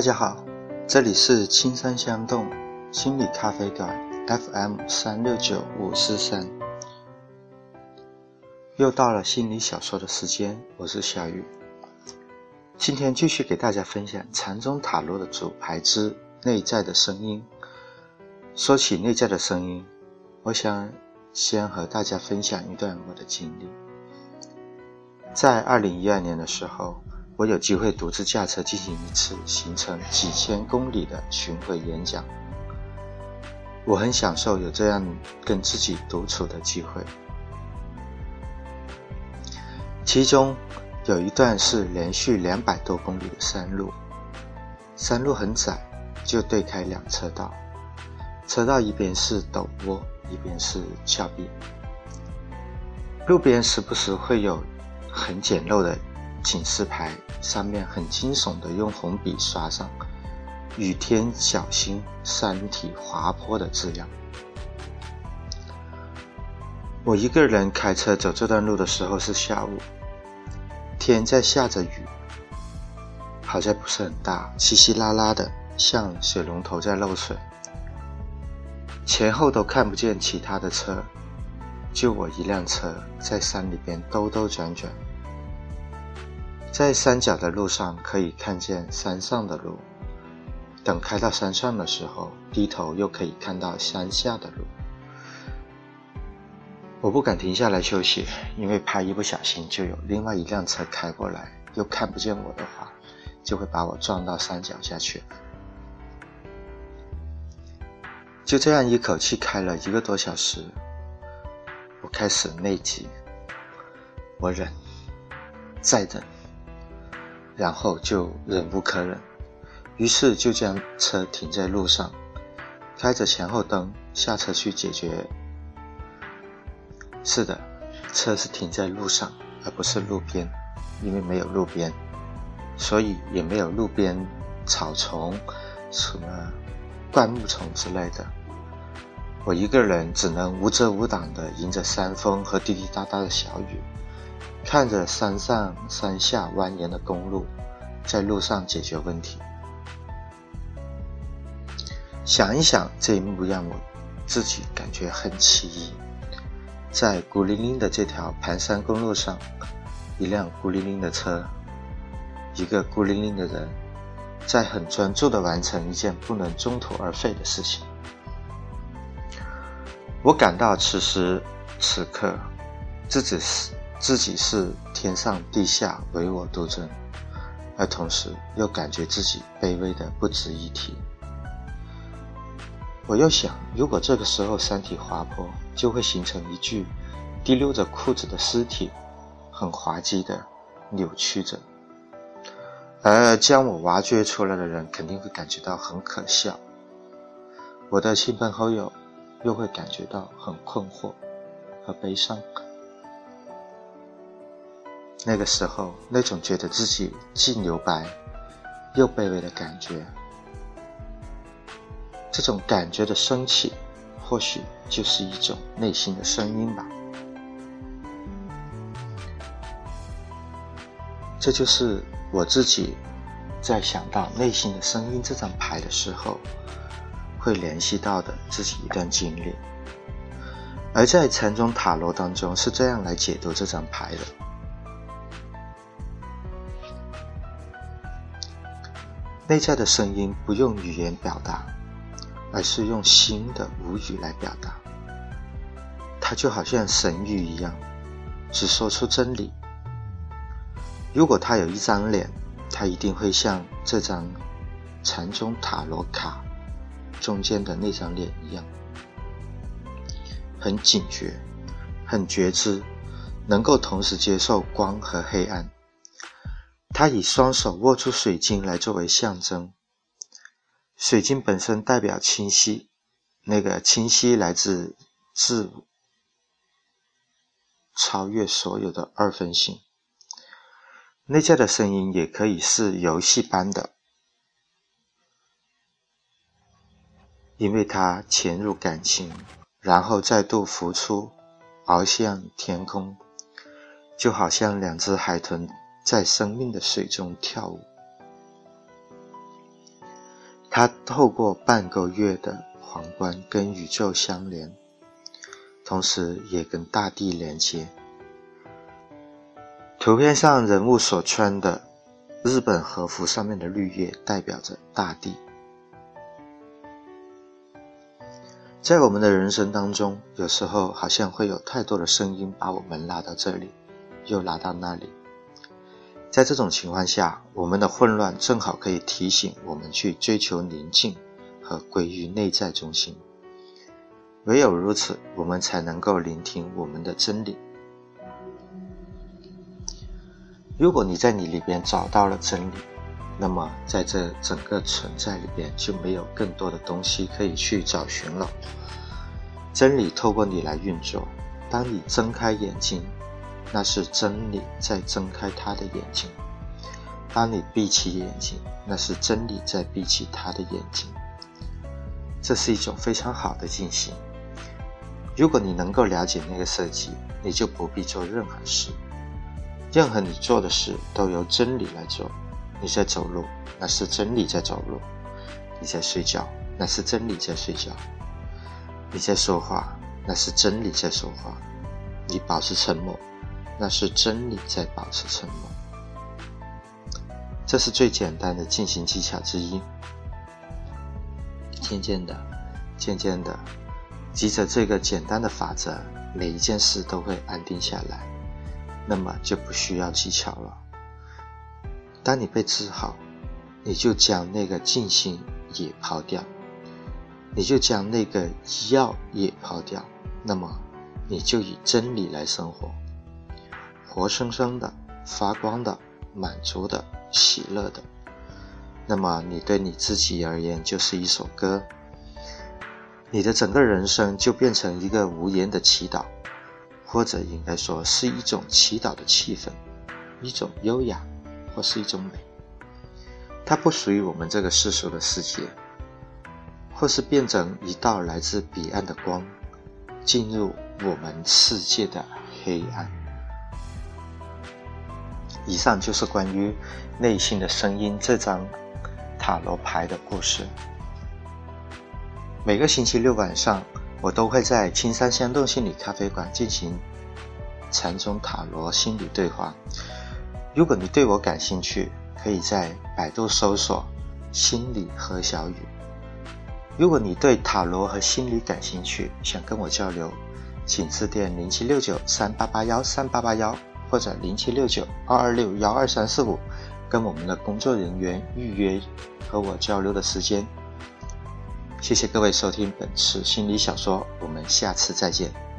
大家好，这里是青山香洞心理咖啡馆 FM 三六九五四三，又到了心理小说的时间，我是小雨。今天继续给大家分享禅宗塔罗的主牌之内在的声音。说起内在的声音，我想先和大家分享一段我的经历。在二零一二年的时候。我有机会独自驾车进行一次行程几千公里的巡回演讲，我很享受有这样跟自己独处的机会。其中有一段是连续两百多公里的山路，山路很窄，就对开两车道，车道一边是陡坡，一边是峭壁，路边时不时会有很简陋的。警示牌上面很惊悚的用红笔刷上“雨天小心，山体滑坡”的字样。我一个人开车走这段路的时候是下午，天在下着雨，好在不是很大，稀稀拉拉的，像水龙头在漏水。前后都看不见其他的车，就我一辆车在山里边兜兜转转。在山脚的路上可以看见山上的路，等开到山上的时候，低头又可以看到山下的路。我不敢停下来休息，因为怕一不小心就有另外一辆车开过来，又看不见我的话，就会把我撞到山脚下去。就这样一口气开了一个多小时，我开始内急，我忍，再忍。然后就忍无可忍，于是就将车停在路上，开着前后灯下车去解决。是的，车是停在路上，而不是路边，因为没有路边，所以也没有路边草丛、什么灌木丛之类的。我一个人只能无遮无挡地迎着山风和滴滴答答的小雨。看着山上山下蜿蜒的公路，在路上解决问题。想一想这一幕，让我自己感觉很奇异。在孤零零的这条盘山公路上，一辆孤零零的车，一个孤零零的人，在很专注地完成一件不能中途而废的事情。我感到此时此刻，自己是。自己是天上地下唯我独尊，而同时又感觉自己卑微的不值一提。我又想，如果这个时候山体滑坡，就会形成一具滴溜着裤子的尸体，很滑稽的扭曲着，而将我挖掘出来的人肯定会感觉到很可笑，我的亲朋好友又会感觉到很困惑和悲伤。那个时候，那种觉得自己既牛白又卑微的感觉，这种感觉的升起，或许就是一种内心的声音吧。这就是我自己在想到内心的声音这张牌的时候，会联系到的自己一段经历。而在禅宗塔罗当中，是这样来解读这张牌的。内在的声音不用语言表达，而是用心的无语来表达。它就好像神语一样，只说出真理。如果他有一张脸，他一定会像这张禅宗塔罗卡中间的那张脸一样，很警觉，很觉知，能够同时接受光和黑暗。他以双手握住水晶来作为象征，水晶本身代表清晰，那个清晰来自自超越所有的二分性。内在的声音也可以是游戏般的，因为它潜入感情，然后再度浮出，翱向天空，就好像两只海豚。在生命的水中跳舞。他透过半个月的皇冠跟宇宙相连，同时也跟大地连接。图片上人物所穿的日本和服上面的绿叶代表着大地。在我们的人生当中，有时候好像会有太多的声音把我们拉到这里，又拉到那里。在这种情况下，我们的混乱正好可以提醒我们去追求宁静和归于内在中心。唯有如此，我们才能够聆听我们的真理。如果你在你里边找到了真理，那么，在这整个存在里边，就没有更多的东西可以去找寻了。真理透过你来运作。当你睁开眼睛，那是真理在睁开他的眼睛；当你闭起眼睛，那是真理在闭起他的眼睛。这是一种非常好的进行。如果你能够了解那个设计，你就不必做任何事。任何你做的事都由真理来做。你在走路，那是真理在走路；你在睡觉，那是真理在睡觉；你在说话，那是真理在说话；你保持沉默，那是真理在保持沉默。这是最简单的进行技巧之一。渐渐的，渐渐的，记着这个简单的法则，每一件事都会安定下来，那么就不需要技巧了。当你被治好，你就将那个静心也抛掉，你就将那个医药也抛掉，那么你就以真理来生活，活生生的、发光的、满足的、喜乐的。那么你对你自己而言就是一首歌，你的整个人生就变成一个无言的祈祷，或者应该说是一种祈祷的气氛，一种优雅。或是一种美，它不属于我们这个世俗的世界，或是变成一道来自彼岸的光，进入我们世界的黑暗。以上就是关于内心的声音这张塔罗牌的故事。每个星期六晚上，我都会在青山香洞心理咖啡馆进行禅宗塔罗心理对话。如果你对我感兴趣，可以在百度搜索“心理何小雨”。如果你对塔罗和心理感兴趣，想跟我交流，请致电零七六九三八八幺三八八幺或者零七六九二二六幺二三四五，跟我们的工作人员预约和我交流的时间。谢谢各位收听本次心理小说，我们下次再见。